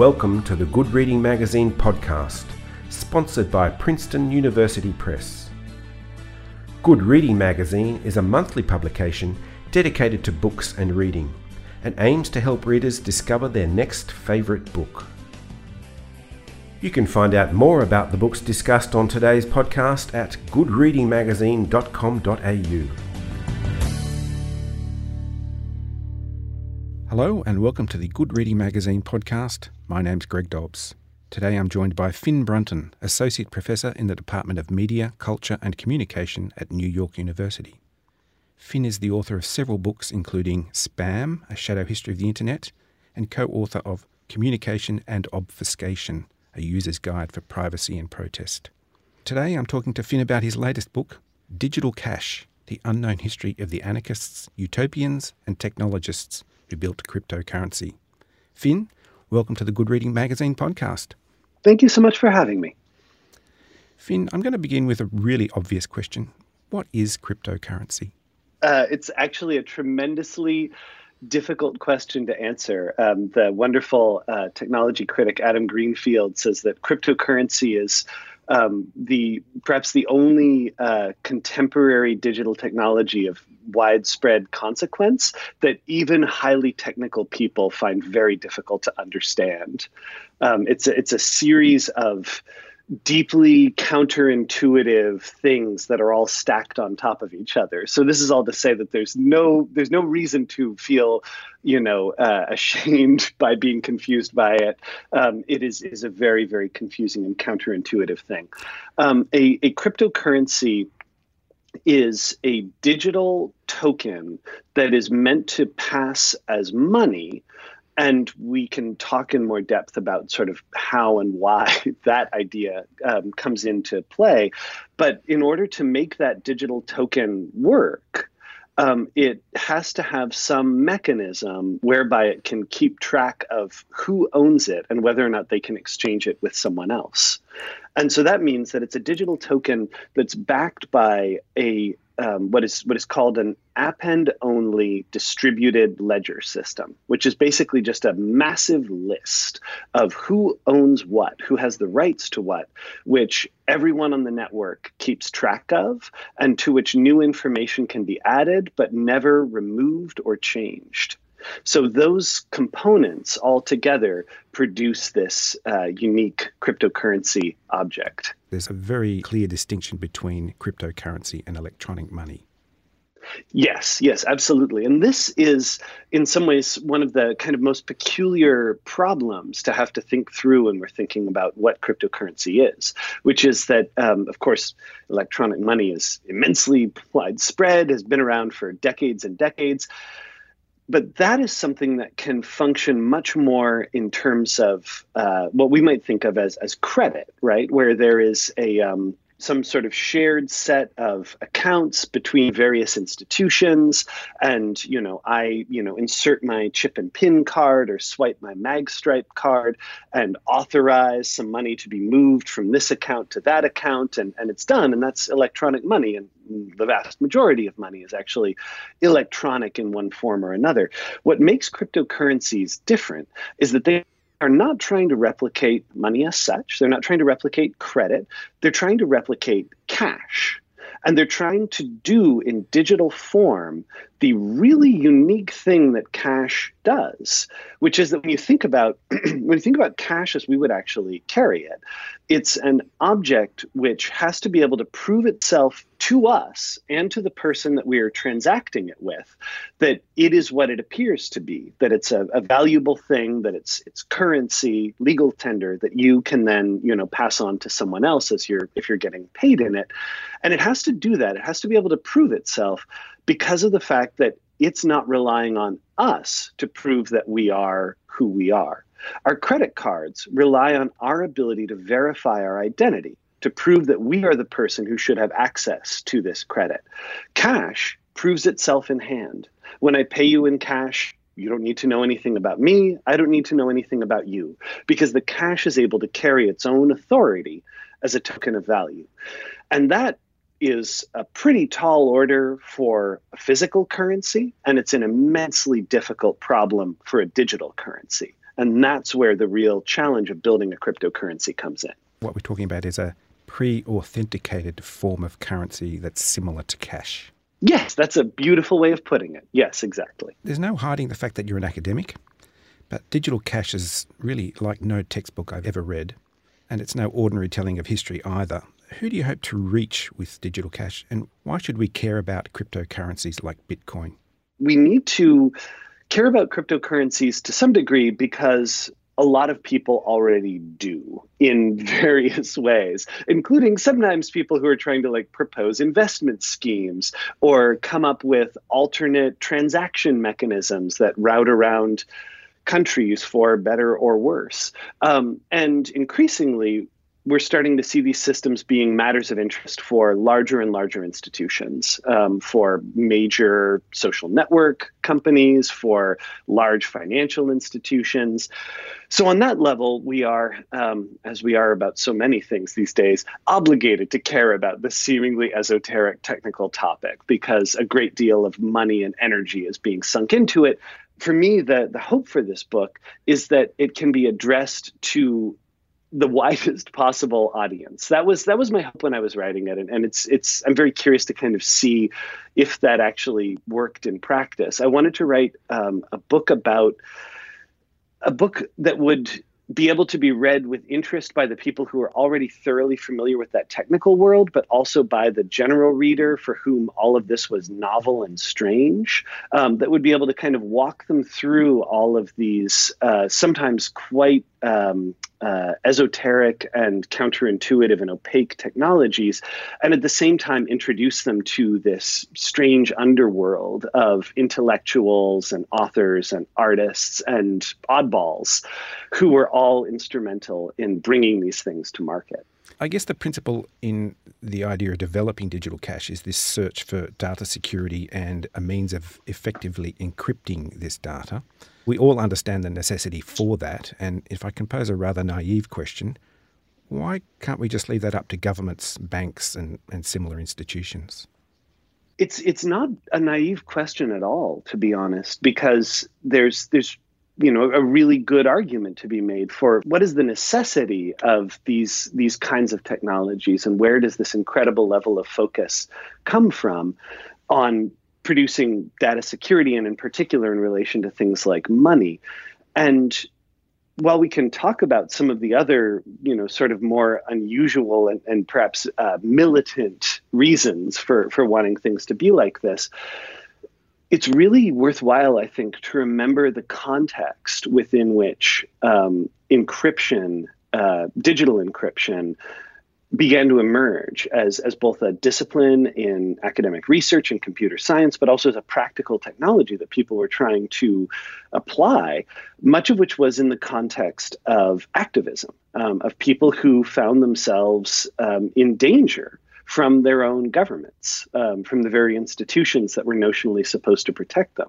Welcome to the Good Reading Magazine podcast, sponsored by Princeton University Press. Good Reading Magazine is a monthly publication dedicated to books and reading and aims to help readers discover their next favourite book. You can find out more about the books discussed on today's podcast at goodreadingmagazine.com.au. Hello and welcome to the Good Reading Magazine podcast. My name's Greg Dobbs. Today I'm joined by Finn Brunton, Associate Professor in the Department of Media, Culture and Communication at New York University. Finn is the author of several books, including Spam, A Shadow History of the Internet, and co author of Communication and Obfuscation, a user's guide for privacy and protest. Today I'm talking to Finn about his latest book, Digital Cash The Unknown History of the Anarchists, Utopians, and Technologists who built cryptocurrency. Finn, welcome to the Good Reading Magazine podcast. Thank you so much for having me. Finn, I'm going to begin with a really obvious question. What is cryptocurrency? Uh, it's actually a tremendously difficult question to answer. Um, the wonderful uh, technology critic Adam Greenfield says that cryptocurrency is um, the perhaps the only uh, contemporary digital technology of widespread consequence that even highly technical people find very difficult to understand. Um, it's a, it's a series of deeply counterintuitive things that are all stacked on top of each other. So this is all to say that there's no there's no reason to feel you know uh, ashamed by being confused by it. Um, it is is a very very confusing and counterintuitive thing. Um, a, a cryptocurrency is a digital token that is meant to pass as money and we can talk in more depth about sort of how and why that idea um, comes into play. But in order to make that digital token work, um, it has to have some mechanism whereby it can keep track of who owns it and whether or not they can exchange it with someone else. And so that means that it's a digital token that's backed by a um, what is what is called an append-only distributed ledger system, which is basically just a massive list of who owns what, who has the rights to what, which everyone on the network keeps track of, and to which new information can be added but never removed or changed. So those components all together produce this uh, unique cryptocurrency object. There's a very clear distinction between cryptocurrency and electronic money. Yes, yes, absolutely. And this is, in some ways, one of the kind of most peculiar problems to have to think through when we're thinking about what cryptocurrency is, which is that, um, of course, electronic money is immensely widespread, has been around for decades and decades but that is something that can function much more in terms of uh, what we might think of as as credit, right? Where there is a um, some sort of shared set of accounts between various institutions. And you know i you know insert my chip and pin card or swipe my magstripe card and authorize some money to be moved from this account to that account. And, and it's done. And that's electronic money. And the vast majority of money is actually electronic in one form or another. What makes cryptocurrencies different is that they are not trying to replicate money as such. They're not trying to replicate credit. They're trying to replicate cash. And they're trying to do in digital form the really unique thing that cash does, which is that when you think about when you think about cash as we would actually carry it, it's an object which has to be able to prove itself to us and to the person that we are transacting it with that it is what it appears to be that it's a, a, valuable thing that it's it's currency legal tender that you can then you know pass on to someone else as you're if you're getting paid in it. And it has to do that. It has to be able to prove itself because of the fact that it's not relying on us to prove that we are who we are our credit cards rely on our ability to verify our identity to prove that we are the person who should have access to this credit. Cash proves itself in hand. When I pay you in cash, you don't need to know anything about me. I don't need to know anything about you because the cash is able to carry its own authority as a token of value. And that is a pretty tall order for a physical currency, and it's an immensely difficult problem for a digital currency. And that's where the real challenge of building a cryptocurrency comes in. What we're talking about is a pre authenticated form of currency that's similar to cash. Yes, that's a beautiful way of putting it. Yes, exactly. There's no hiding the fact that you're an academic, but digital cash is really like no textbook I've ever read, and it's no ordinary telling of history either. Who do you hope to reach with digital cash, and why should we care about cryptocurrencies like Bitcoin? We need to care about cryptocurrencies to some degree because a lot of people already do in various ways, including sometimes people who are trying to like propose investment schemes or come up with alternate transaction mechanisms that route around countries for better or worse. Um, and increasingly, we're starting to see these systems being matters of interest for larger and larger institutions, um, for major social network companies, for large financial institutions. So, on that level, we are, um, as we are about so many things these days, obligated to care about this seemingly esoteric technical topic because a great deal of money and energy is being sunk into it. For me, the, the hope for this book is that it can be addressed to the widest possible audience. That was that was my hope when I was writing it, and, and it's it's I'm very curious to kind of see if that actually worked in practice. I wanted to write um, a book about a book that would be able to be read with interest by the people who are already thoroughly familiar with that technical world, but also by the general reader for whom all of this was novel and strange, um, that would be able to kind of walk them through all of these uh, sometimes quite um, uh, esoteric and counterintuitive and opaque technologies, and at the same time introduce them to this strange underworld of intellectuals and authors and artists and oddballs who were all instrumental in bringing these things to market. I guess the principle in the idea of developing digital cash is this search for data security and a means of effectively encrypting this data. We all understand the necessity for that. And if I can pose a rather naive question, why can't we just leave that up to governments, banks, and, and similar institutions? It's it's not a naive question at all, to be honest, because there's there's you know a really good argument to be made for what is the necessity of these these kinds of technologies and where does this incredible level of focus come from on producing data security and in particular in relation to things like money. And while we can talk about some of the other, you know, sort of more unusual and, and perhaps uh, militant reasons for, for wanting things to be like this, it's really worthwhile, I think, to remember the context within which um, encryption, uh, digital encryption, began to emerge as, as both a discipline in academic research and computer science, but also as a practical technology that people were trying to apply, much of which was in the context of activism, um, of people who found themselves um, in danger from their own governments, um, from the very institutions that were notionally supposed to protect them.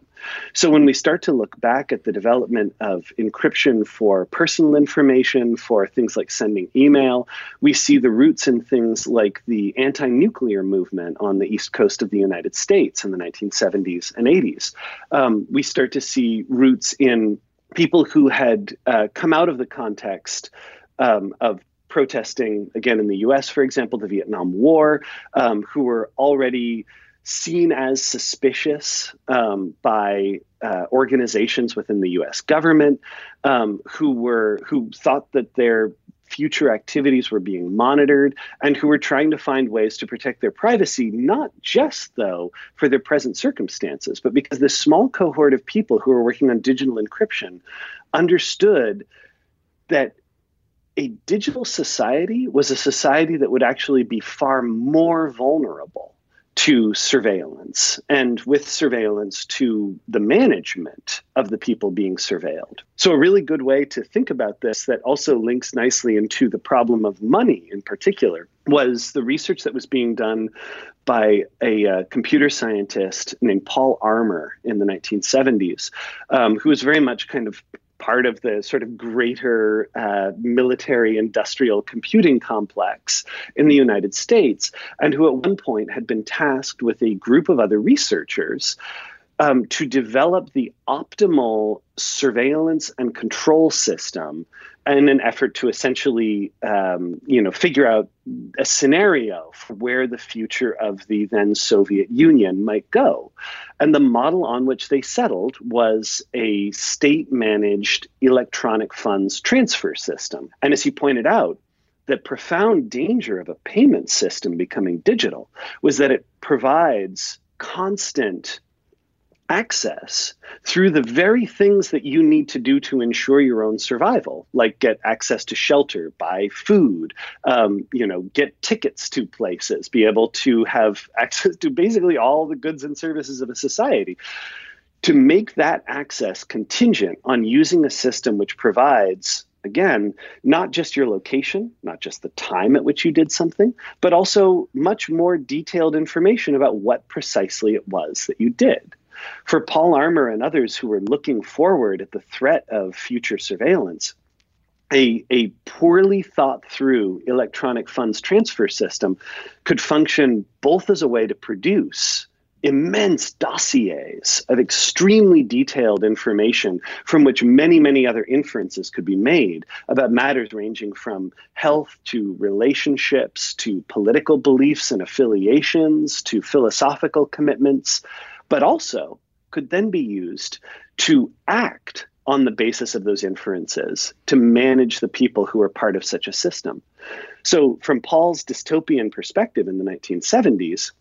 So when we start to look back at the development of encryption for personal information, for things like sending email, we see the roots in things like the anti nuclear movement on the east coast of the United States in the 1970s and 80s. Um, we start to see roots in people who had uh, come out of the context um, of protesting, again, in the US, for example, the Vietnam War, um, who were already seen as suspicious um, by uh, organizations within the U.S. government, um, who were who thought that their future activities were being monitored, and who were trying to find ways to protect their privacy, not just though for their present circumstances, but because this small cohort of people who were working on digital encryption understood that a digital society was a society that would actually be far more vulnerable to surveillance and with surveillance to the management of the people being surveilled. So, a really good way to think about this that also links nicely into the problem of money in particular was the research that was being done by a uh, computer scientist named Paul Armer in the 1970s, um, who was very much kind of part of the sort of greater uh, military industrial computing complex in the United States, and who at one point had been tasked with a group of other researchers. um, to develop the optimal surveillance and control system in an effort to essentially, um, you know, figure out a scenario for where the future of the then Soviet Union might go. And the model on which they settled was a state-managed electronic funds transfer system. And as you pointed out, the profound danger of a payment system becoming digital was that it provides constant access through the very things that you need to do to ensure your own survival, like get access to shelter, buy food, um, you know, get tickets to places, be able to have access to basically all the goods and services of a society. To make that access contingent on using a system which provides again, not just your location, not just the time at which you did something, but also much more detailed information about what precisely it was that you did. For Paul Armer and others who were looking forward at the threat of future surveillance, a, a poorly thought through electronic funds transfer system could function both as a way to produce immense dossiers of extremely detailed information from which many, many other inferences could be made about matters ranging from health to relationships to political beliefs and affiliations to philosophical commitments, but also could then be used to act on the basis of those inferences to manage the people who are part of such a system. So, from Paul's dystopian perspective in the 1970s,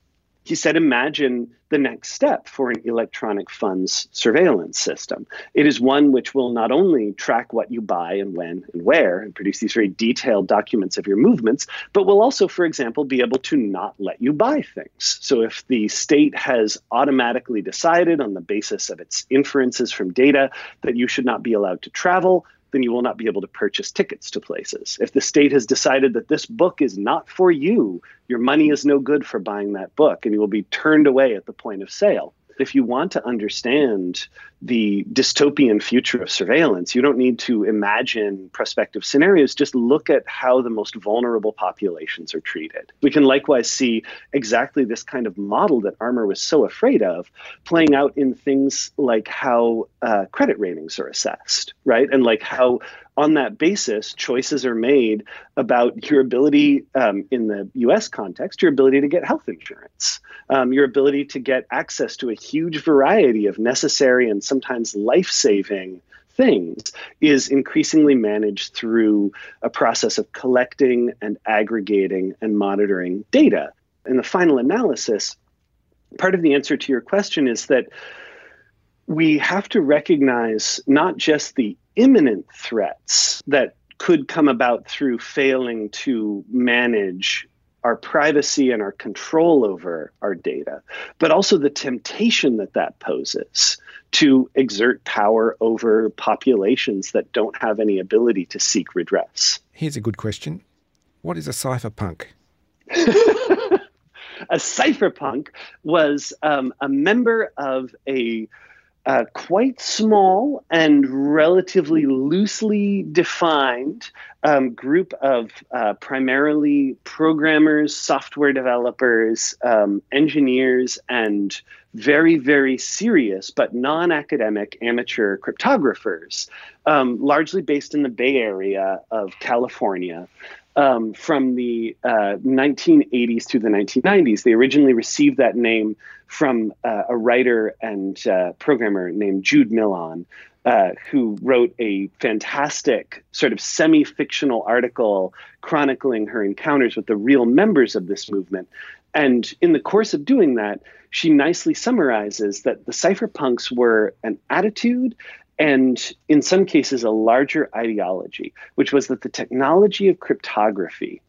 he said, imagine the next step for an electronic funds surveillance system. It is one which will not only track what you buy and when and where and produce these very detailed documents of your movements, but will also, for example, be able to not let you buy things. So if the state has automatically decided on the basis of its inferences from data that you should not be allowed to travel, then you will not be able to purchase tickets to places. If the state has decided that this book is not for you, your money is no good for buying that book and you will be turned away at the point of sale if you want to understand the dystopian future of surveillance, you don't need to imagine prospective scenarios. Just look at how the most vulnerable populations are treated. We can likewise see exactly this kind of model that Armer was so afraid of playing out in things like how uh, credit ratings are assessed, right? And like how on that basis, choices are made about your ability, um, in the US context, your ability to get health insurance, um, your ability to get access to a huge variety of necessary and sometimes life saving things is increasingly managed through a process of collecting and aggregating and monitoring data. In the final analysis, part of the answer to your question is that we have to recognize not just the imminent threats that could come about through failing to manage our privacy and our control over our data, but also the temptation that that poses to exert power over populations that don't have any ability to seek redress. Here's a good question What is a cypherpunk? a cypherpunk was um, a member of a uh, quite small and relatively loosely defined um, group of uh, primarily programmers, software developers, um, engineers, and very, very serious but non academic amateur cryptographers, um, largely based in the Bay Area of California um, from the uh, 1980s to the 1990s. They originally received that name from uh, a writer and uh, programmer named Jude Milhon, uh, who wrote a fantastic sort of semi fictional article chronicling her encounters with the real members of this movement. And in the course of doing that, she nicely summarizes that the cypherpunks were an attitude and in some cases a larger ideology, which was that the technology of cryptography,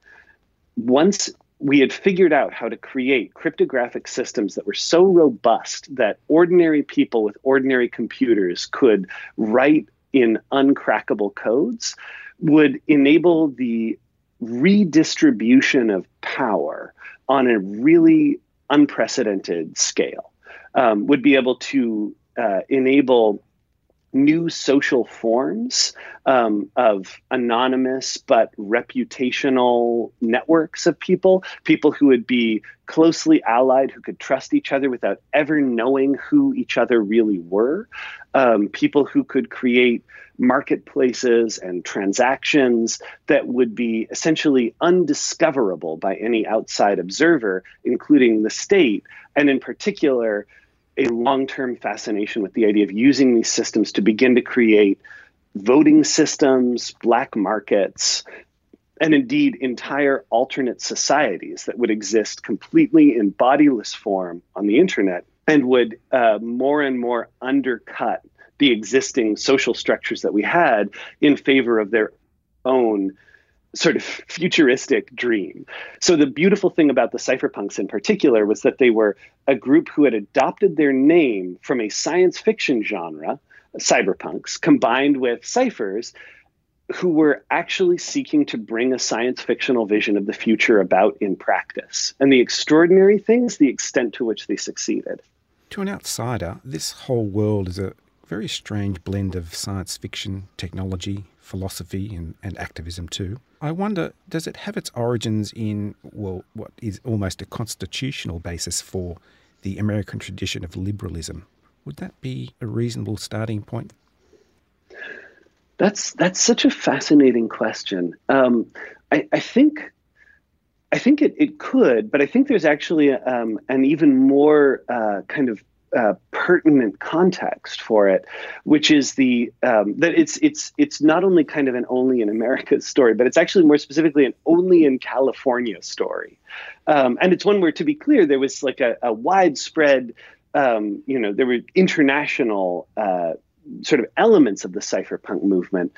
once we had figured out how to create cryptographic systems that were so robust that ordinary people with ordinary computers could write in uncrackable codes, would enable the redistribution of power on a really unprecedented scale, um, would be able to uh, enable new social forms um, of anonymous but reputational networks of people, people who would be closely allied, who could trust each other without ever knowing who each other really were, um, people who could create marketplaces and transactions that would be essentially undiscoverable by any outside observer, including the state, and in particular, a long term fascination with the idea of using these systems to begin to create voting systems, black markets, and indeed entire alternate societies that would exist completely in bodiless form on the internet and would uh, more and more undercut the existing social structures that we had in favor of their own sort of futuristic dream. So the beautiful thing about the cypherpunks in particular was that they were a group who had adopted their name from a science fiction genre, cyberpunks, combined with ciphers who were actually seeking to bring a science fictional vision of the future about in practice. And the extraordinary things, the extent to which they succeeded. To an outsider, this whole world is a very strange blend of science fiction, technology, philosophy, and, and activism too. I wonder, does it have its origins in, well, what is almost a constitutional basis for the American tradition of liberalism? Would that be a reasonable starting point? That's that's such a fascinating question. Um, I, I, think I think it, it could, but I think there's actually um, an even more uh, kind of uh, pertinent context for it, which is the um, that it's it's it's not only kind of an only in America story, but it's actually more specifically an only in California story, um, and it's one where, to be clear, there was like a, a widespread, um, you know, there were international uh, sort of elements of the cypherpunk movement.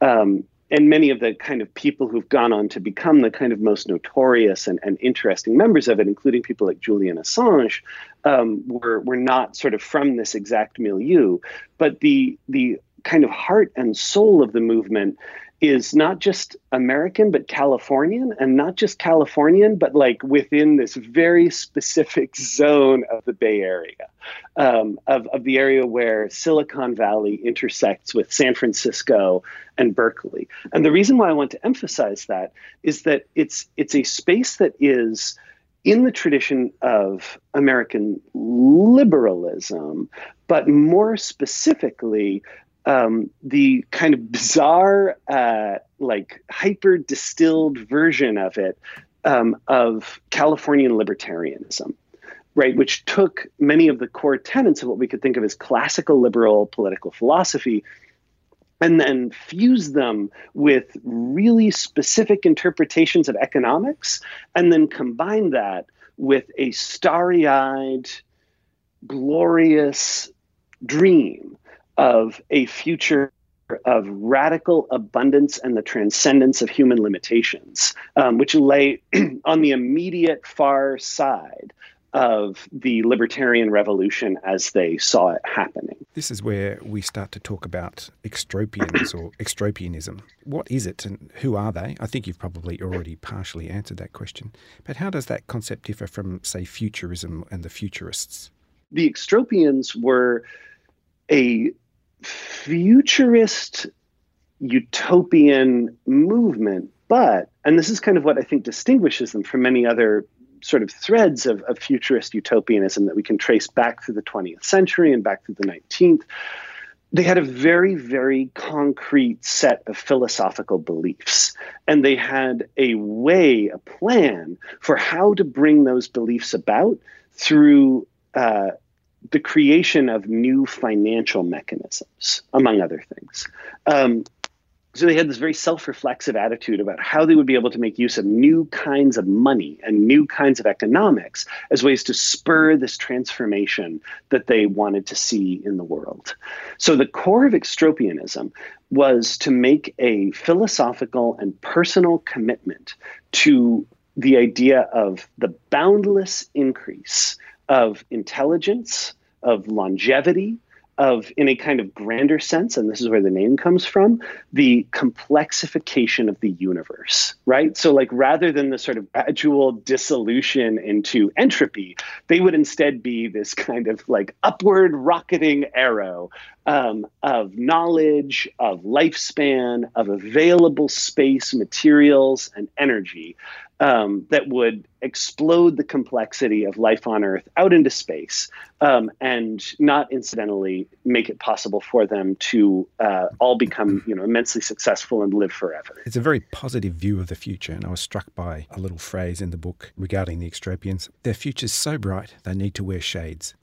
Um, and many of the kind of people who've gone on to become the kind of most notorious and, and interesting members of it, including people like Julian Assange, um, were were not sort of from this exact milieu. But the the kind of heart and soul of the movement is not just American, but Californian, and not just Californian, but like within this very specific zone of the Bay Area, um, of, of the area where Silicon Valley intersects with San Francisco and Berkeley. And the reason why I want to emphasize that is that it's it's a space that is in the tradition of American liberalism, but more specifically, um, the kind of bizarre, uh, like hyper distilled version of it um, of Californian libertarianism, right? Which took many of the core tenets of what we could think of as classical liberal political philosophy and then fused them with really specific interpretations of economics, and then combine that with a starry eyed, glorious dream of a future of radical abundance and the transcendence of human limitations, um, which lay on the immediate far side of the libertarian revolution as they saw it happening. This is where we start to talk about extropians or extropianism. What is it and who are they? I think you've probably already partially answered that question. But how does that concept differ from, say, futurism and the futurists? The extropians were a futurist utopian movement, but, and this is kind of what I think distinguishes them from many other sort of threads of, of futurist utopianism that we can trace back through the 20th century and back through the 19th they had a very, very concrete set of philosophical beliefs. And they had a way, a plan for how to bring those beliefs about through uh, the creation of new financial mechanisms, among other things. Um, so they had this very self-reflexive attitude about how they would be able to make use of new kinds of money and new kinds of economics as ways to spur this transformation that they wanted to see in the world. So the core of extropianism was to make a philosophical and personal commitment to the idea of the boundless increase of intelligence, of longevity, of, in a kind of grander sense, and this is where the name comes from, the complexification of the universe, right? So, like, rather than the sort of gradual dissolution into entropy, they would instead be this kind of like upward rocketing arrow um, of knowledge, of lifespan, of available space, materials, and energy um, that would explode the complexity of life on Earth out into space, um, and not incidentally make it possible for them to uh, all become, you know, immensely successful and live forever. It's a very positive view of the future, and I was struck by a little phrase in the book regarding the extropians. Their future's so bright they need to wear shades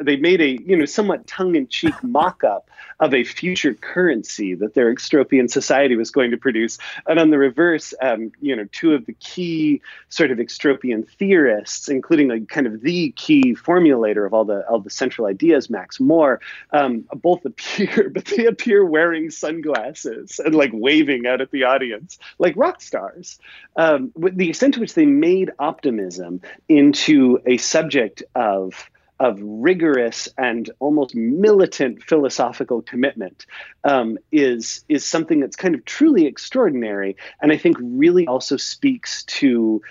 they made a you know somewhat tongue-in-cheek mock-up of a future currency that their extropian society was going to produce. And on the reverse um, you know two of the key sort of extropian theorists including like kind of the key formulator of all the all the central ideas Max More um, both appear but they appear wearing sunglasses and like waving out at the audience like rock stars. Um, the extent to which they made optimism into a subject of of rigorous and almost militant philosophical commitment um, is is something that's kind of truly extraordinary, and I think really also speaks to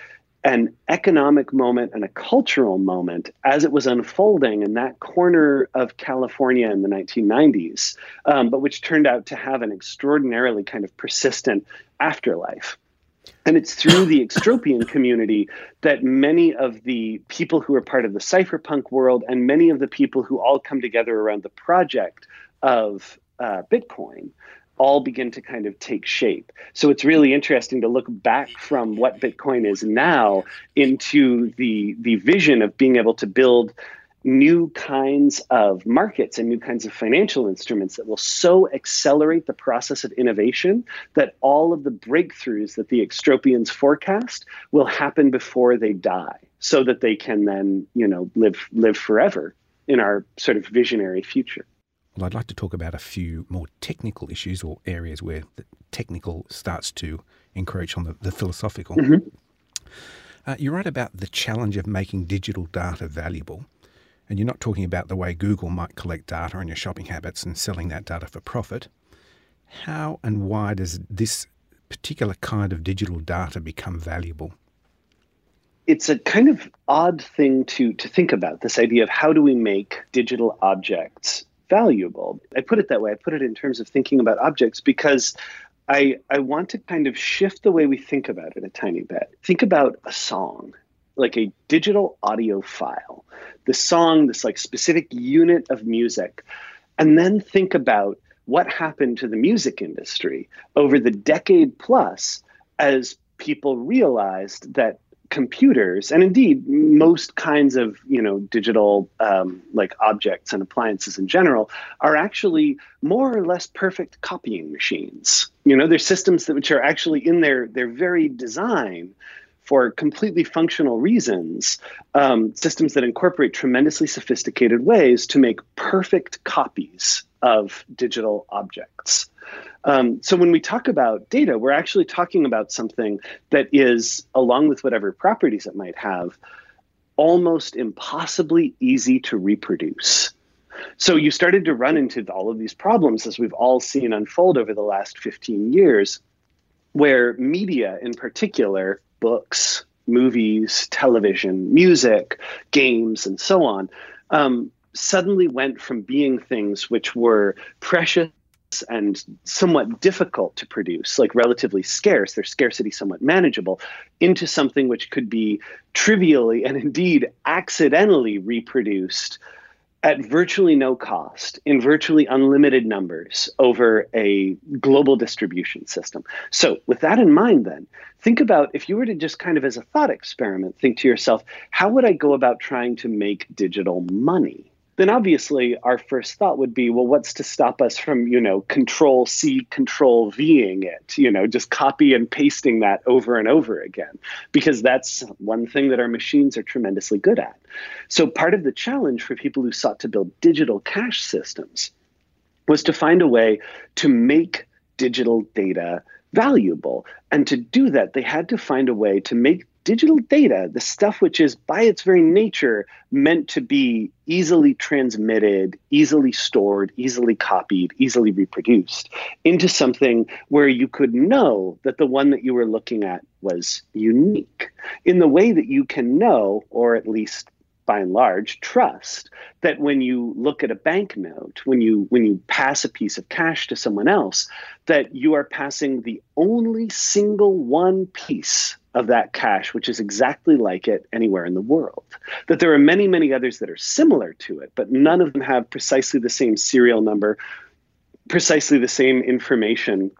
an economic moment and a cultural moment as it was unfolding in that corner of California in the 1990s, um, but which turned out to have an extraordinarily kind of persistent afterlife. And it's through the extropian community that many of the people who are part of the cypherpunk world and many of the people who all come together around the project of uh, Bitcoin all begin to kind of take shape. So it's really interesting to look back from what Bitcoin is now into the the vision of being able to build new kinds of markets and new kinds of financial instruments that will so accelerate the process of innovation that all of the breakthroughs that the extropians forecast will happen before they die so that they can then you know live live forever in our sort of visionary future. Well i'd like to talk about a few more technical issues or areas where the technical starts to encroach on the, the philosophical. Mm-hmm. uh, you write about the challenge of making digital data valuable and you're not talking about the way Google might collect data on your shopping habits and selling that data for profit. How and why does this particular kind of digital data become valuable? It's a kind of odd thing to, to think about this idea of how do we make digital objects valuable. I put it that way. I put it in terms of thinking about objects because I, I want to kind of shift the way we think about it a tiny bit. Think about a song like a digital audio file, the song, this like specific unit of music, and then think about what happened to the music industry over the decade plus as people realized that computers and indeed most kinds of you know digital um, like objects and appliances in general are actually more or less perfect copying machines. You know they're systems that which are actually in their their very design for completely functional reasons, um, systems that incorporate tremendously sophisticated ways to make perfect copies of digital objects. Um, so when we talk about data, we're actually talking about something that is, along with whatever properties it might have, almost impossibly easy to reproduce. So you started to run into all of these problems as we've all seen unfold over the last 15 years, where media in particular books, movies, television, music, games, and so on, um, suddenly went from being things which were precious and somewhat difficult to produce, like relatively scarce, their scarcity somewhat manageable, into something which could be trivially and indeed accidentally reproduced at virtually no cost in virtually unlimited numbers over a global distribution system. So, with that in mind, then, think about if you were to just kind of as a thought experiment, think to yourself, how would I go about trying to make digital money? Then obviously our first thought would be, well, what's to stop us from, you know, control C, control Ving it, you know, just copy and pasting that over and over again, because that's one thing that our machines are tremendously good at. So part of the challenge for people who sought to build digital cash systems was to find a way to make digital data valuable. And to do that, they had to find a way to make digital data, the stuff which is by its very nature meant to be easily transmitted, easily stored, easily copied, easily reproduced, into something where you could know that the one that you were looking at was unique. In the way that you can know, or at least by and large trust that when you look at a banknote when you when you pass a piece of cash to someone else that you are passing the only single one piece of that cash which is exactly like it anywhere in the world. That there are many many others that are similar to it but none of them have precisely the same serial number precisely the same information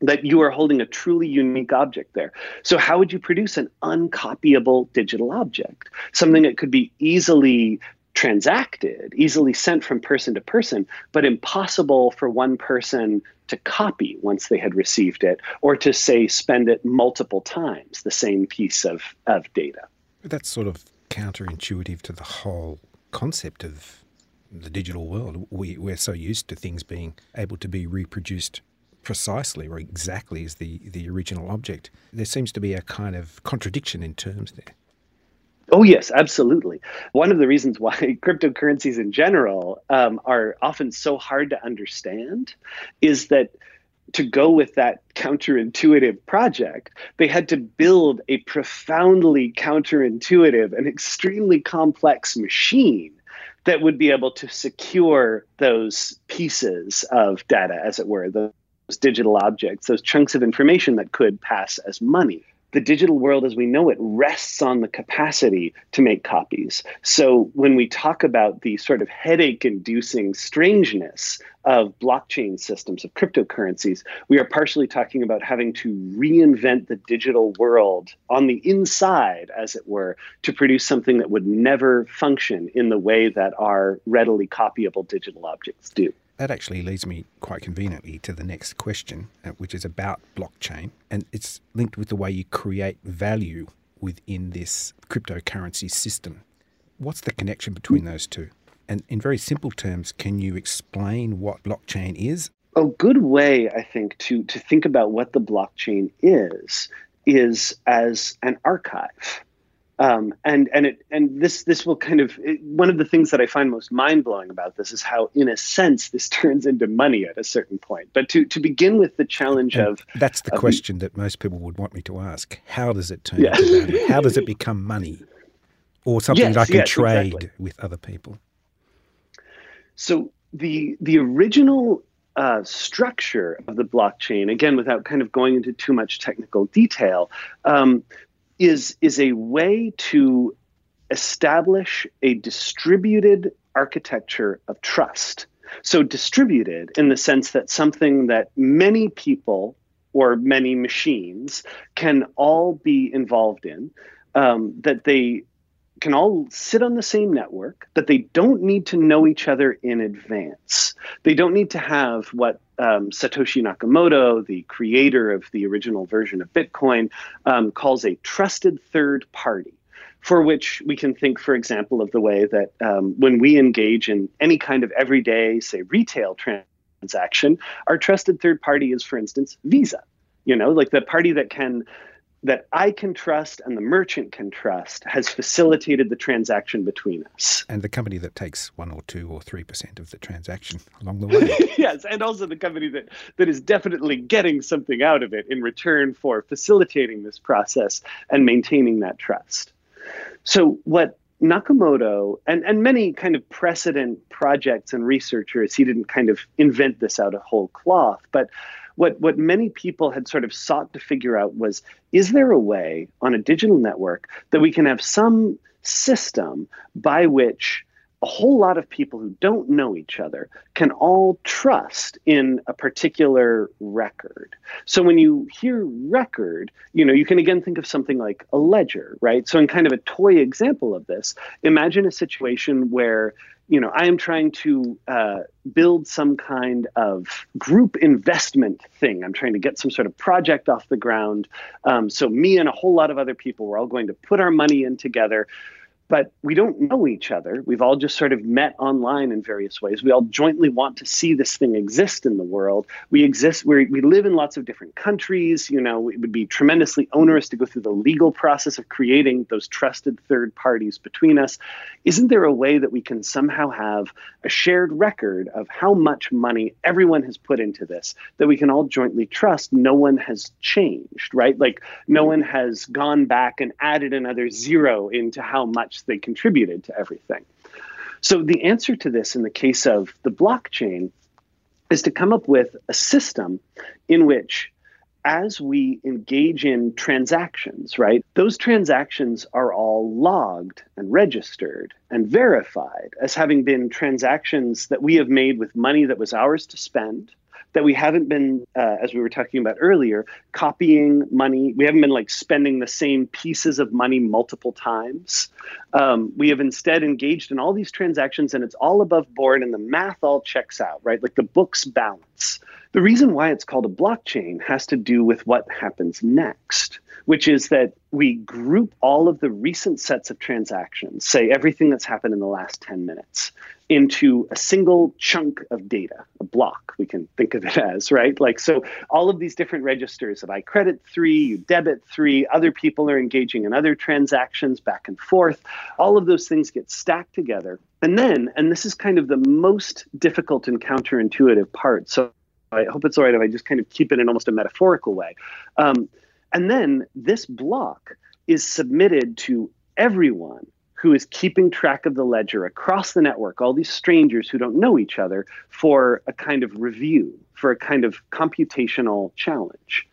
that you are holding a truly unique object there. So, how would you produce an uncopyable digital object? Something that could be easily transacted, easily sent from person to person, but impossible for one person to copy once they had received it, or to say spend it multiple times, the same piece of, of data. That's sort of counterintuitive to the whole concept of the digital world. We, we're so used to things being able to be reproduced precisely or exactly as the, the original object. There seems to be a kind of contradiction in terms there. Oh, yes, absolutely. One of the reasons why cryptocurrencies in general um, are often so hard to understand is that to go with that counterintuitive project, they had to build a profoundly counterintuitive and extremely complex machine that would be able to secure those pieces of data, as it were, the digital objects, those chunks of information that could pass as money. The digital world as we know it rests on the capacity to make copies. So when we talk about the sort of headache inducing strangeness of blockchain systems, of cryptocurrencies, we are partially talking about having to reinvent the digital world on the inside, as it were, to produce something that would never function in the way that our readily copyable digital objects do. That actually leads me quite conveniently to the next question, uh, which is about blockchain. And it's linked with the way you create value within this cryptocurrency system. What's the connection between those two? And in very simple terms, can you explain what blockchain is? A good way, I think, to, to think about what the blockchain is, is as an archive um, and and it and this this will kind of it, one of the things that I find most mind blowing about this is how, in a sense, this turns into money at a certain point. But to to begin with, the challenge and of that's the of, question that most people would want me to ask: How does it turn yeah. into money? How does it become money, or something yes, that I can yes, trade exactly. with other people? So the the original uh, structure of the blockchain, again, without kind of going into too much technical detail, um, is is a way to establish a distributed architecture of trust. So distributed in the sense that something that many people or many machines can all be involved in, um, that they can all sit on the same network, that they don't need to know each other in advance. They don't need to have what um, Satoshi Nakamoto, the creator of the original version of Bitcoin, um, calls a trusted third party. For which we can think, for example, of the way that um, when we engage in any kind of everyday, say, retail transaction, our trusted third party is, for instance, Visa. You know, like the party that can that I can trust and the merchant can trust has facilitated the transaction between us. And the company that takes one or two or three percent of the transaction along the way. yes, and also the company that, that is definitely getting something out of it in return for facilitating this process and maintaining that trust. So what Nakamoto and, and many kind of precedent projects and researchers, he didn't kind of invent this out of whole cloth, but what what many people had sort of sought to figure out was is there a way on a digital network that we can have some system by which a whole lot of people who don't know each other can all trust in a particular record. So when you hear record, you know, you can again think of something like a ledger, right? So in kind of a toy example of this, imagine a situation where you know, I am trying to uh, build some kind of group investment thing. I'm trying to get some sort of project off the ground. Um, so me and a whole lot of other people, we're all going to put our money in together. But we don't know each other. We've all just sort of met online in various ways. We all jointly want to see this thing exist in the world. We exist, we we live in lots of different countries. You know, it would be tremendously onerous to go through the legal process of creating those trusted third parties between us. Isn't there a way that we can somehow have a shared record of how much money everyone has put into this that we can all jointly trust no one has changed, right? Like no one has gone back and added another zero into how much much they contributed to everything. So the answer to this in the case of the blockchain is to come up with a system in which as we engage in transactions, right, those transactions are all logged and registered and verified as having been transactions that we have made with money that was ours to spend that we haven't been, uh, as we were talking about earlier, copying money. We haven't been like spending the same pieces of money multiple times. Um, we have instead engaged in all these transactions and it's all above board and the math all checks out, right? Like the books balance. The reason why it's called a blockchain has to do with what happens next, which is that we group all of the recent sets of transactions, say everything that's happened in the last 10 minutes, into a single chunk of data, a block, we can think of it as, right? Like, so all of these different registers of I credit three, you debit three, other people are engaging in other transactions back and forth. All of those things get stacked together. And then, and this is kind of the most difficult and counterintuitive part. So I hope it's all right if I just kind of keep it in almost a metaphorical way. Um, and then this block is submitted to everyone who is keeping track of the ledger across the network, all these strangers who don't know each other, for a kind of review, for a kind of computational challenge.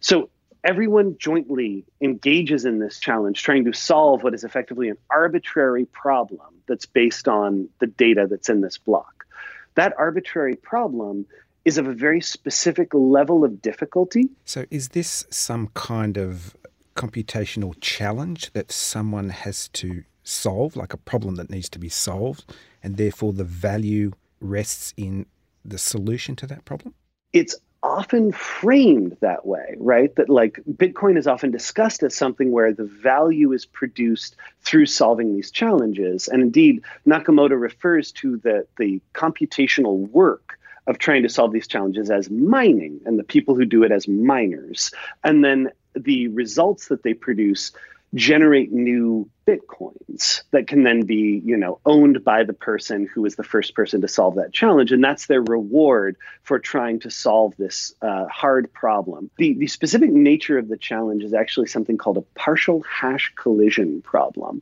So everyone jointly engages in this challenge, trying to solve what is effectively an arbitrary problem that's based on the data that's in this block. That arbitrary problem is of a very specific level of difficulty. So, is this some kind of computational challenge that someone has to solve, like a problem that needs to be solved, and therefore the value rests in the solution to that problem? It's often framed that way, right? That like Bitcoin is often discussed as something where the value is produced through solving these challenges. And indeed, Nakamoto refers to the, the computational work of trying to solve these challenges as mining and the people who do it as miners. And then the results that they produce generate new bitcoins that can then be you know owned by the person who was the first person to solve that challenge. And that's their reward for trying to solve this uh, hard problem. The, the specific nature of the challenge is actually something called a partial hash collision problem.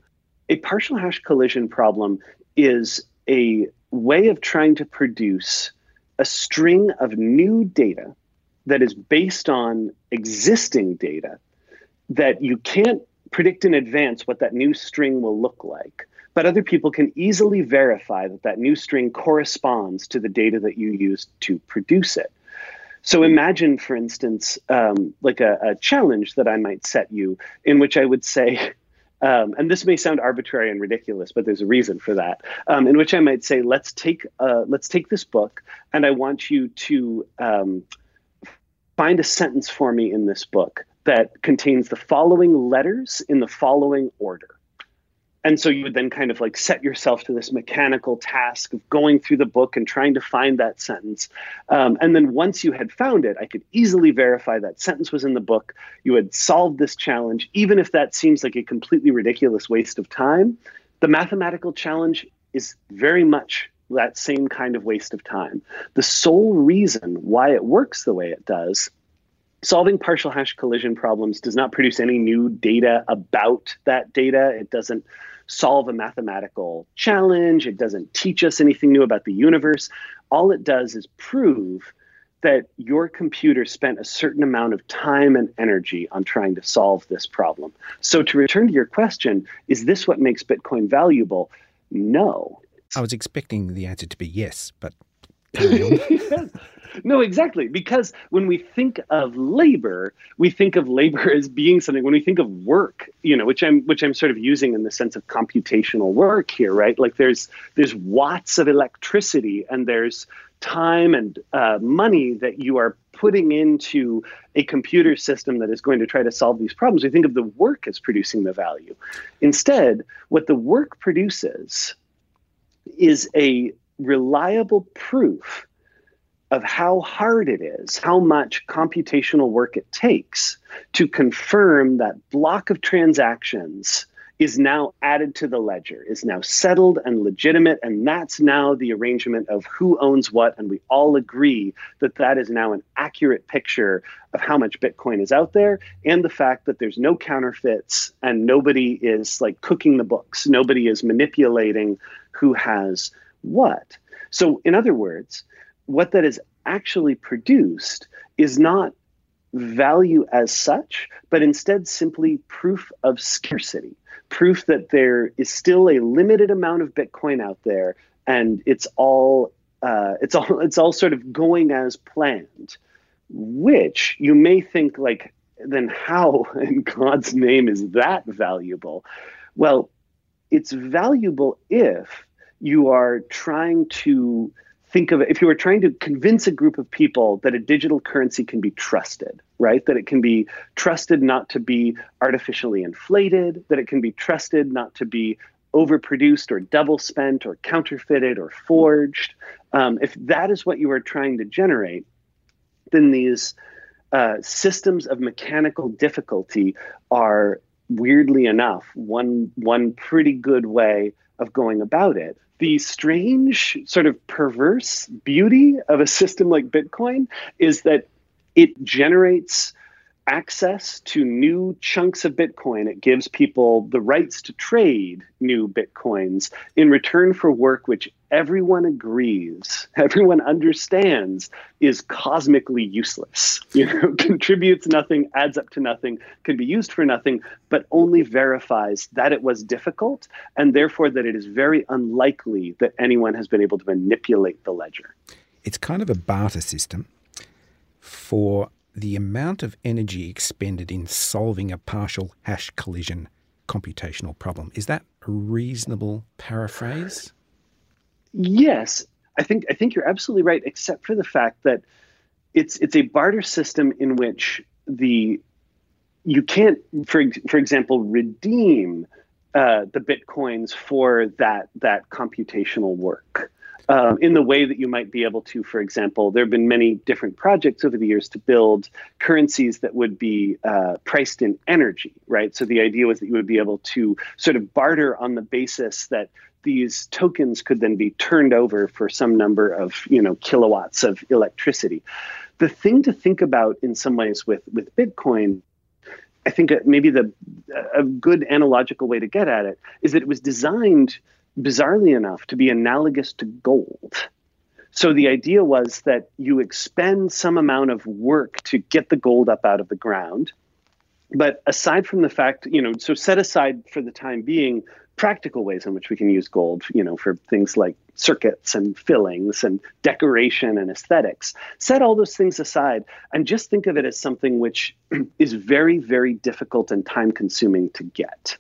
A partial hash collision problem is a way of trying to produce a string of new data that is based on existing data that you can't predict in advance what that new string will look like but other people can easily verify that that new string corresponds to the data that you used to produce it. So imagine for instance um, like a, a, challenge that i might set you in which i would say um, and this may sound arbitrary and ridiculous, but there's a reason for that. Um, in which I might say, let's take uh, let's take this book, and I want you to um, find a sentence for me in this book that contains the following letters in the following order. And so you would then kind of like set yourself to this mechanical task of going through the book and trying to find that sentence. Um, and then once you had found it, I could easily verify that sentence was in the book. You had solved this challenge, even if that seems like a completely ridiculous waste of time. The mathematical challenge is very much that same kind of waste of time. The sole reason why it works the way it does solving partial hash collision problems does not produce any new data about that data. It doesn't solve a mathematical challenge. It doesn't teach us anything new about the universe. All it does is prove that your computer spent a certain amount of time and energy on trying to solve this problem. So, to return to your question, is this what makes Bitcoin valuable? No. I was expecting the answer to be yes, but. No, exactly. Because when we think of labor, we think of labor as being something. When we think of work, you know, which I'm which I'm sort of using in the sense of computational work here, right? Like there's there's watts of electricity and there's time and uh, money that you are putting into a computer system that is going to try to solve these problems. We think of the work as producing the value. Instead, what the work produces is a reliable proof of how hard it is, how much computational work it takes to confirm that block of transactions is now added to the ledger, is now settled and legitimate. And that's now the arrangement of who owns what. And we all agree that that is now an accurate picture of how much Bitcoin is out there and the fact that there's no counterfeits and nobody is like cooking the books. Nobody is manipulating who has what. So, in other words, what that is actually produced is not value as such, but instead simply proof of scarcity, proof that there is still a limited amount of Bitcoin out there, and it's all uh, it's all it's all sort of going as planned. Which you may think like, then how in God's name is that valuable? Well, it's valuable if you are trying to think of it if you were trying to convince a group of people that a digital currency can be trusted, right? That it can be trusted not to be artificially inflated, that it can be trusted not to be overproduced or double spent or counterfeited or forged. Um, if that is what you are trying to generate, then these uh, systems of mechanical difficulty are weirdly enough one one pretty good way of going about it the strange, sort of perverse beauty of a system like Bitcoin is that it generates access to new chunks of Bitcoin. It gives people the rights to trade new Bitcoins in return for work which everyone agrees, everyone understands is cosmically useless. You know, contributes nothing, adds up to nothing, can be used for nothing, but only verifies that it was difficult and therefore that it is very unlikely that anyone has been able to manipulate the ledger. It's kind of a barter system for the amount of energy expended in solving a partial hash collision computational problem. Is that a reasonable paraphrase? Yes, I think I think you're absolutely right, except for the fact that it's it's a barter system in which the you can't, for for example, redeem uh, the bitcoins for that that computational work um, in the way that you might be able to, for example, there have been many different projects over the years to build currencies that would be uh, priced in energy, right? So the idea was that you would be able to sort of barter on the basis that these tokens could then be turned over for some number of you know kilowatts of electricity. The thing to think about in some ways with with Bitcoin I think maybe the a good analogical way to get at it is that it was designed bizarrely enough, to be analogous to gold. So the idea was that you expend some amount of work to get the gold up out of the ground. But aside from the fact, you know, so set aside for the time being practical ways in which we can use gold, you know, for things like circuits and fillings and decoration and aesthetics. Set all those things aside and just think of it as something which is very, very difficult and time consuming to get.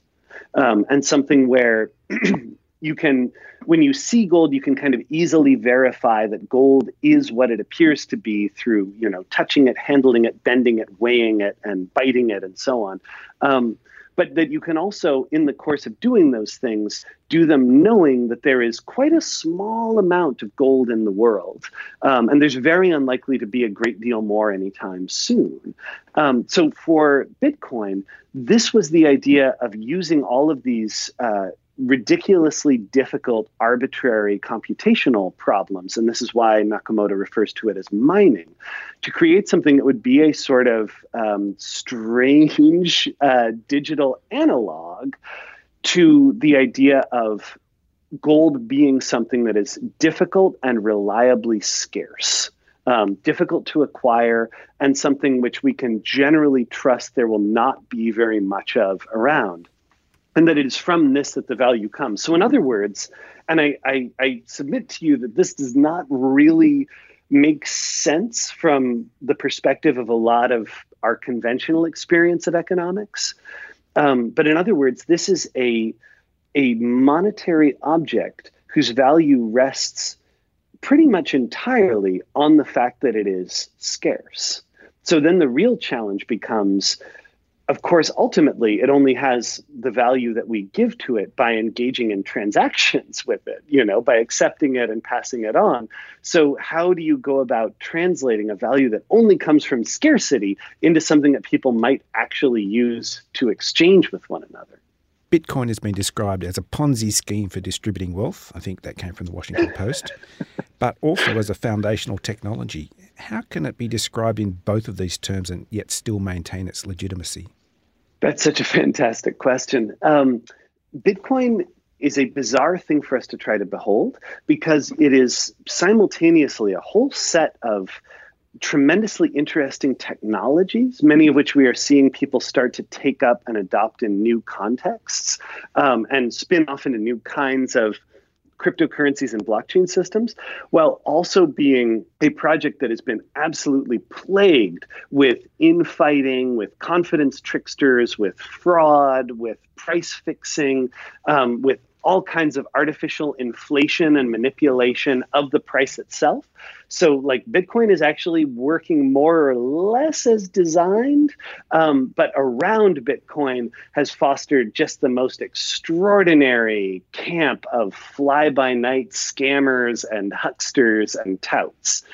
Um, and something where you can when you see gold you can kind of easily verify that gold is what it appears to be through you know touching it handling it bending it weighing it and biting it and so on. Um, but that you can also in the course of doing those things do them knowing that there is quite a small amount of gold in the world. Um, and there's very unlikely to be a great deal more anytime soon. Um, so for bitcoin this was the idea of using all of these uh, ridiculously difficult arbitrary computational problems and this is why nakamoto refers to it as mining to create something that would be a sort of um, strange uh, digital analog to the idea of gold being something that is difficult and reliably scarce um, difficult to acquire, and something which we can generally trust there will not be very much of around and that it is from this that the value comes. So, in other words, and I, I, I submit to you that this does not really make sense from the perspective of a lot of our conventional experience of economics. Um, but in other words, this is a, a monetary object whose value rests pretty much entirely on the fact that it is scarce. So then the real challenge becomes of course, ultimately, it only has the value that we give to it by engaging in transactions with it, you know, by accepting it and passing it on. So, how do you go about translating a value that only comes from scarcity into something that people might actually use to exchange with one another? Bitcoin has been described as a Ponzi scheme for distributing wealth. I think that came from the Washington Post, but also as a foundational technology. How can it be described in both of these terms and yet still maintain its legitimacy? That's such a fantastic question. Um, Bitcoin is a bizarre thing for us to try to behold because it is simultaneously a whole set of tremendously interesting technologies, many of which we are seeing people start to take up and adopt in new contexts um, and spin off into new kinds of cryptocurrencies and blockchain systems, while also being a project that has been absolutely plagued with infighting, with confidence tricksters, with fraud, with price fixing, um, with all kinds of artificial inflation and manipulation of the price itself. So, like Bitcoin is actually working more or less as designed, um, but around Bitcoin has fostered just the most extraordinary camp of fly by night scammers and hucksters and touts.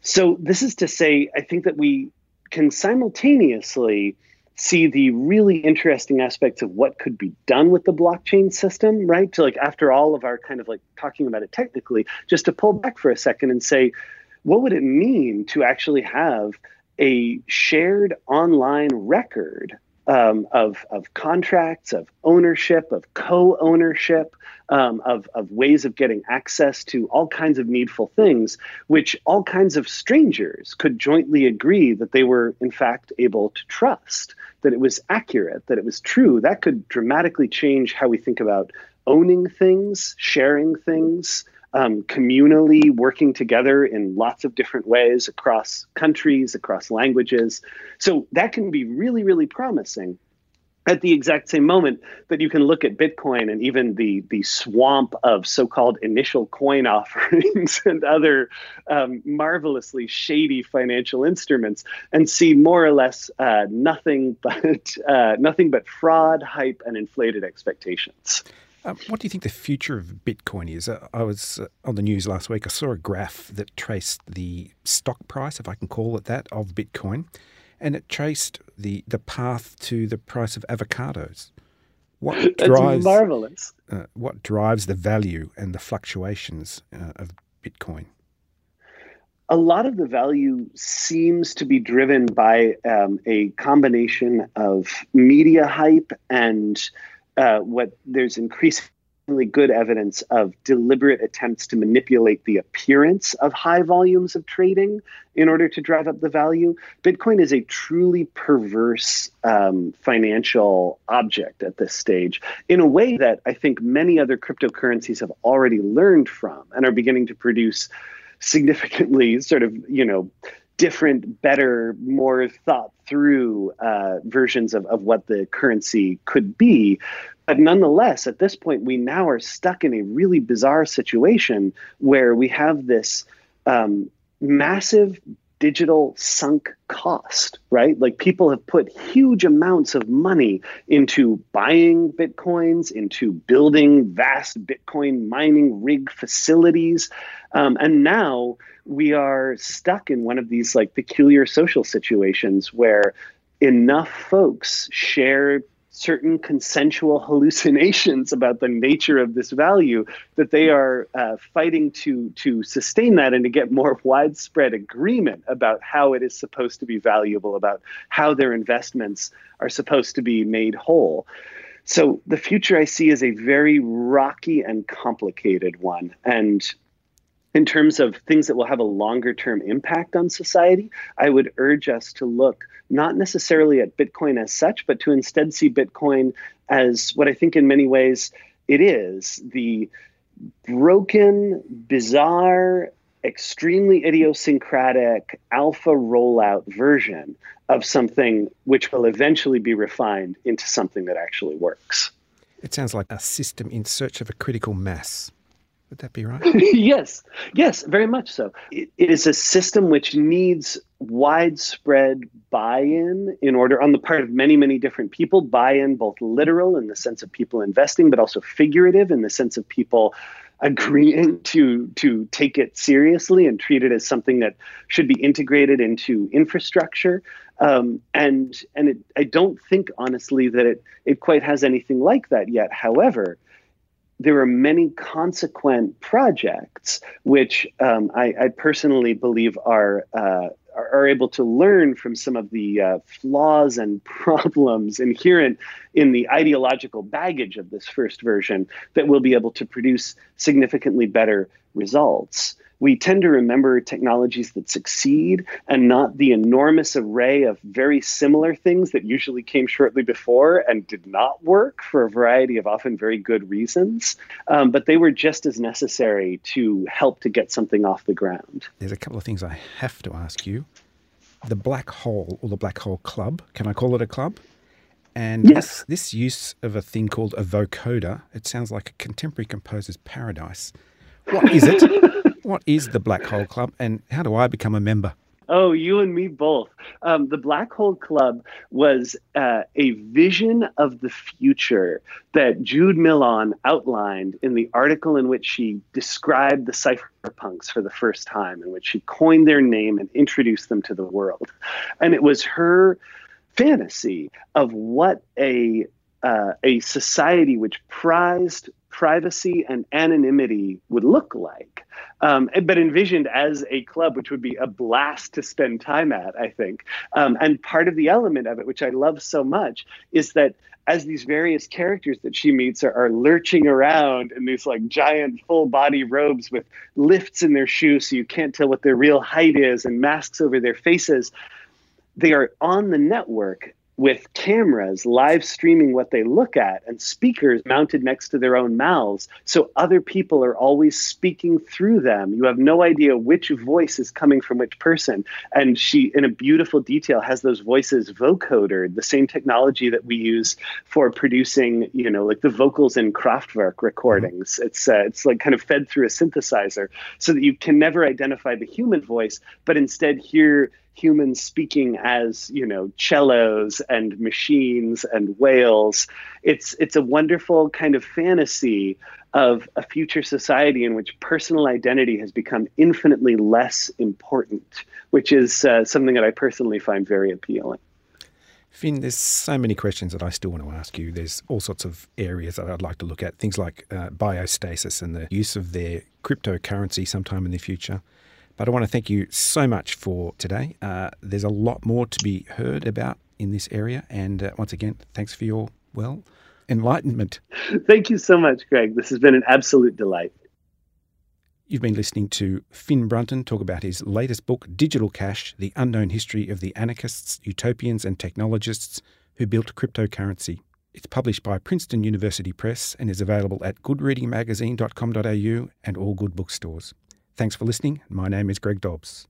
So, this is to say, I think that we can simultaneously see the really interesting aspects of what could be done with the blockchain system, right? To like after all of our kind of like talking about it technically, just to pull back for a second and say, what would it mean to actually have a shared online record um, of, of contracts, of ownership, of co ownership, um, of, of ways of getting access to all kinds of needful things, which all kinds of strangers could jointly agree that they were, in fact, able to trust, that it was accurate, that it was true. That could dramatically change how we think about owning things, sharing things, um, communally working together in lots of different ways across countries, across languages. So that can be really, really promising. At the exact same moment that you can look at Bitcoin and even the the swamp of so-called initial coin offerings and other um, marvelously shady financial instruments, and see more or less uh, nothing but uh, nothing but fraud, hype, and inflated expectations. Um, what do you think the future of Bitcoin is? Uh, I was uh, on the news last week. I saw a graph that traced the stock price, if I can call it that, of Bitcoin, and it traced the, the path to the price of avocados. What drives marvelous? Uh, what drives the value and the fluctuations uh, of Bitcoin? a lot of the value seems to be driven by um, a combination of media hype and uh, what there's increasingly good evidence of deliberate attempts to manipulate the appearance of high volumes of trading in order to drive up the value. Bitcoin is a truly perverse um, financial object at this stage in a way that I think many other cryptocurrencies have already learned from and are beginning to produce significantly sort of, you know, different, better, more thought through uh, versions of, of what the currency could be. But nonetheless, at this point, we now are stuck in a really bizarre situation where we have this um, massive digital sunk cost, right? Like people have put huge amounts of money into buying Bitcoins, into building vast Bitcoin mining rig facilities. Um, and now we are stuck in one of these like peculiar social situations where enough folks share certain consensual hallucinations about the nature of this value that they are uh, fighting to to sustain that and to get more widespread agreement about how it is supposed to be valuable about how their investments are supposed to be made whole. So the future i see is a very rocky and complicated one. And in terms of things that will have a longer term impact on society, I would urge us to look not necessarily at Bitcoin as such, but to instead see Bitcoin as what I think in many ways it is the broken, bizarre, extremely idiosyncratic alpha rollout version of something which will eventually be refined into something that actually works. It sounds like a system in search of a critical mass. Would that be right? yes, yes, very much so. it, it is a system which needs widespread buy-in in order on the part of many many different people buy-in both literal in the sense of people investing but also figurative in the sense of people agreeing to to take it seriously and treat it as something that should be integrated into infrastructure um, and and it, I don't think honestly that it it quite has anything like that yet however there are many consequent projects which um, I, I, personally believe are, uh, are able to learn from some of the uh, flaws and problems inherent in the ideological baggage of this first version that will be able to produce significantly better results we tend to remember technologies that succeed and not the enormous array of very similar things that usually came shortly before and did not work for a variety of often very good reasons. Um, but they were just as necessary to help to get something off the ground. There's a couple of things I have to ask you. The black hole or the black hole club, can I call it a club? And yes. this, this use of a thing called a vocoder, it sounds like a contemporary composer's paradise. What is it? What is the Black Hole Club and how do I become a member? Oh, you and me both. Um, the Black Hole Club was uh, a vision of the future that Jude Milhon outlined in the article in which she described the cypherpunks for the first time, in which she coined their name and introduced them to the world. And it was her fantasy of what a uh, a society which prized privacy and anonymity would look like, um, but envisioned as a club, which would be a blast to spend time at, I think. Um, and part of the element of it, which I love so much, is that as these various characters that she meets are, are lurching around in these like giant full body robes with lifts in their shoes so you can't tell what their real height is and masks over their faces, they are on the network with cameras live streaming what they look at and speakers mounted next to their own mouths. So other people are always speaking through them. You have no idea which voice is coming from which person. And she, in a beautiful detail, has those voices vocodered, the same technology that we use for producing, you know, like the vocals in Kraftwerk recordings. Mm-hmm. It's, uh, it's like kind of fed through a synthesizer so that you can never identify the human voice, but instead hear humans speaking as you know cellos and machines and whales it's it's a wonderful kind of fantasy of a future society in which personal identity has become infinitely less important which is uh, something that i personally find very appealing Finn, there's so many questions that I still want to ask you. There's all sorts of areas that I'd like to look at, things like uh, biostasis and the use of their cryptocurrency sometime in the future. But I want to thank you so much for today. Uh, there's a lot more to be heard about in this area. And uh, once again, thanks for your, well, enlightenment. Thank you so much, Greg. This has been an absolute delight. You've been listening to Finn Brunton talk about his latest book, Digital Cash The Unknown History of the Anarchists, Utopians, and Technologists Who Built Cryptocurrency. It's published by Princeton University Press and is available at goodreadingmagazine.com.au and all good bookstores. Thanks for listening. My name is Greg Dobbs.